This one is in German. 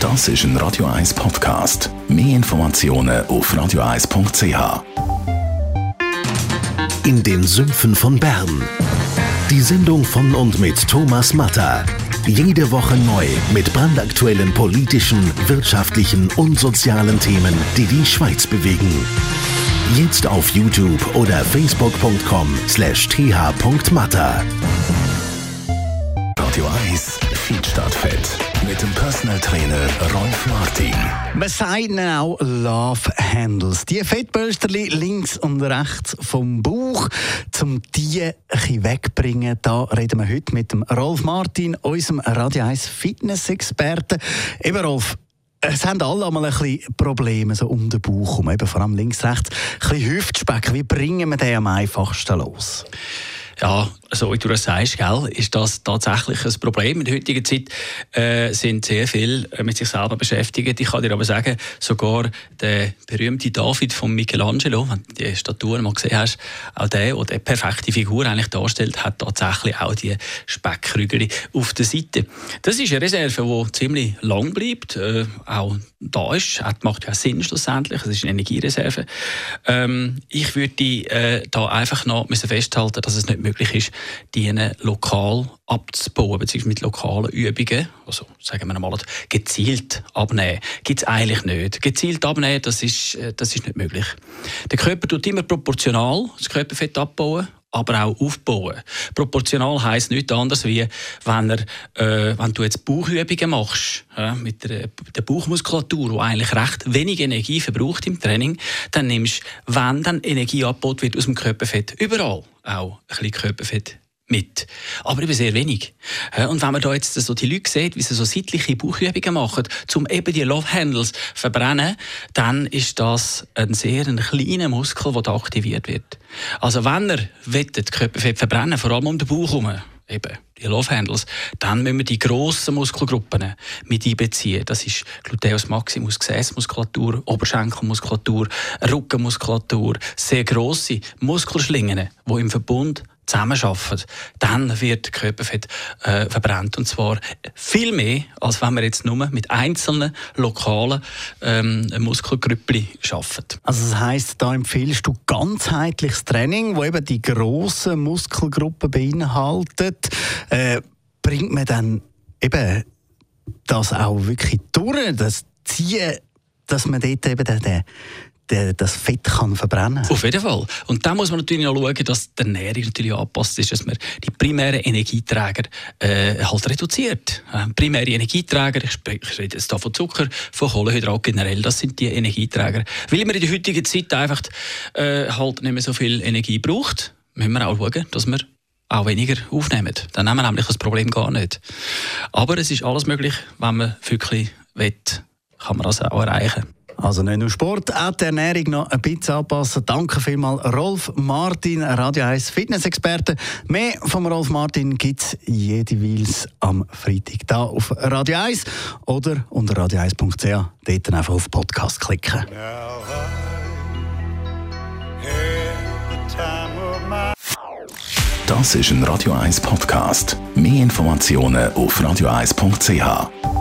Das ist ein Radio 1 Podcast. Mehr Informationen auf radio1.ch. In den Sümpfen von Bern. Die Sendung von und mit Thomas Matter. Jede Woche neu mit brandaktuellen politischen, wirtschaftlichen und sozialen Themen, die die Schweiz bewegen. Jetzt auf YouTube oder facebook.com slash th.matter. Radio 1 Feed Fett mit dem Personal Trainer Rolf Martin. Man sagt auch Love Handles. Die Fettbölsterli links und rechts vom Bauch, um die wegbringen. Da reden wir heute mit dem Rolf Martin, unserem Radio 1 Fitness-Experten. Eben Rolf, es haben alle einmal ein bisschen Probleme so um den Bauch herum, eben vor allem links, rechts. Ein bisschen Hüftspeck. Wie bringen wir den am einfachsten los? Ja, so wie du das sagst, gell, ist das tatsächlich ein Problem. In der heutigen Zeit äh, sind sehr viele äh, mit sich selber beschäftigt. Ich kann dir aber sagen, sogar der berühmte David von Michelangelo, wenn du die Statuen mal gesehen hast, auch der, der die perfekte Figur eigentlich darstellt, hat tatsächlich auch die Speckkrügel auf der Seite. Das ist eine Reserve, die ziemlich lang bleibt, äh, auch da ist. Das macht ja Sinn schlussendlich. Es ist eine Energiereserve. Ähm, ich würde äh, da einfach noch müssen festhalten, dass es nicht möglich ist, die lokal abzubauen, beziehungsweise mit lokalen Übungen, also sagen wir mal gezielt abnehmen, gibt es eigentlich nicht. Gezielt abnehmen, das ist, äh, das ist nicht möglich. Der Körper tut immer proportional das Körperfett abbauen aber auch aufbauen. Proportional heisst nichts anderes wie, wenn, er, äh, wenn du jetzt Bauchübungen machst, äh, mit der, der Bauchmuskulatur, die eigentlich recht wenig Energie verbraucht im Training, dann nimmst du, wenn dann Energie abgebaut wird aus dem Körperfett, überall auch ein bisschen Körperfett mit. Aber eben sehr wenig. Und wenn man da jetzt so die Leute sieht, wie sie so seitliche Bauchübungen machen, um eben die Love Handles verbrennen, dann ist das ein sehr ein kleiner Muskel, der da aktiviert wird. Also wenn er wettet, Körperfett verbrennen, vor allem um den Bauch herum, eben die Love Handles, dann müssen wir die grossen Muskelgruppen mit einbeziehen. Das ist Gluteus Maximus, Gesäßmuskulatur, Oberschenkelmuskulatur, Rückenmuskulatur, sehr grosse Muskelschlingen, die im Verbund zusammenarbeiten, dann wird Körperfett äh, verbrannt. Und zwar viel mehr, als wenn man jetzt nur mit einzelnen lokalen ähm, Muskelgrüppli arbeitet. Also das heisst, da empfiehlst du ganzheitliches Training, wo eben die grossen Muskelgruppen beinhaltet. Äh, bringt man dann eben das auch wirklich durch, das Ziehen, dass man dort eben den das Fett kann verbrennen Auf jeden Fall. Und da muss man natürlich auch schauen, dass die Ernährung natürlich angepasst ist, dass man die primären Energieträger äh, halt reduziert. Äh, primäre Energieträger, ich, spreche, rede jetzt da von Zucker, von Kohlenhydrat generell, das sind die Energieträger. Weil man in der heutigen Zeit einfach äh, halt nicht mehr so viel Energie braucht, müssen wir auch schauen, dass wir auch weniger aufnehmen. Dann haben wir nämlich das Problem gar nicht. Aber es ist alles möglich, wenn man wirklich will, kann man das auch erreichen. Also nicht nur Sport, auch die Ernährung noch ein bisschen anpassen. Danke vielmals Rolf Martin, Radio 1 Fitness-Experte. Mehr von Rolf Martin gibt es jeweils am Freitag hier auf Radio 1 oder unter radio1.ch. Dort einfach auf Podcast klicken. Das ist ein Radio 1 Podcast. Mehr Informationen auf radio1.ch.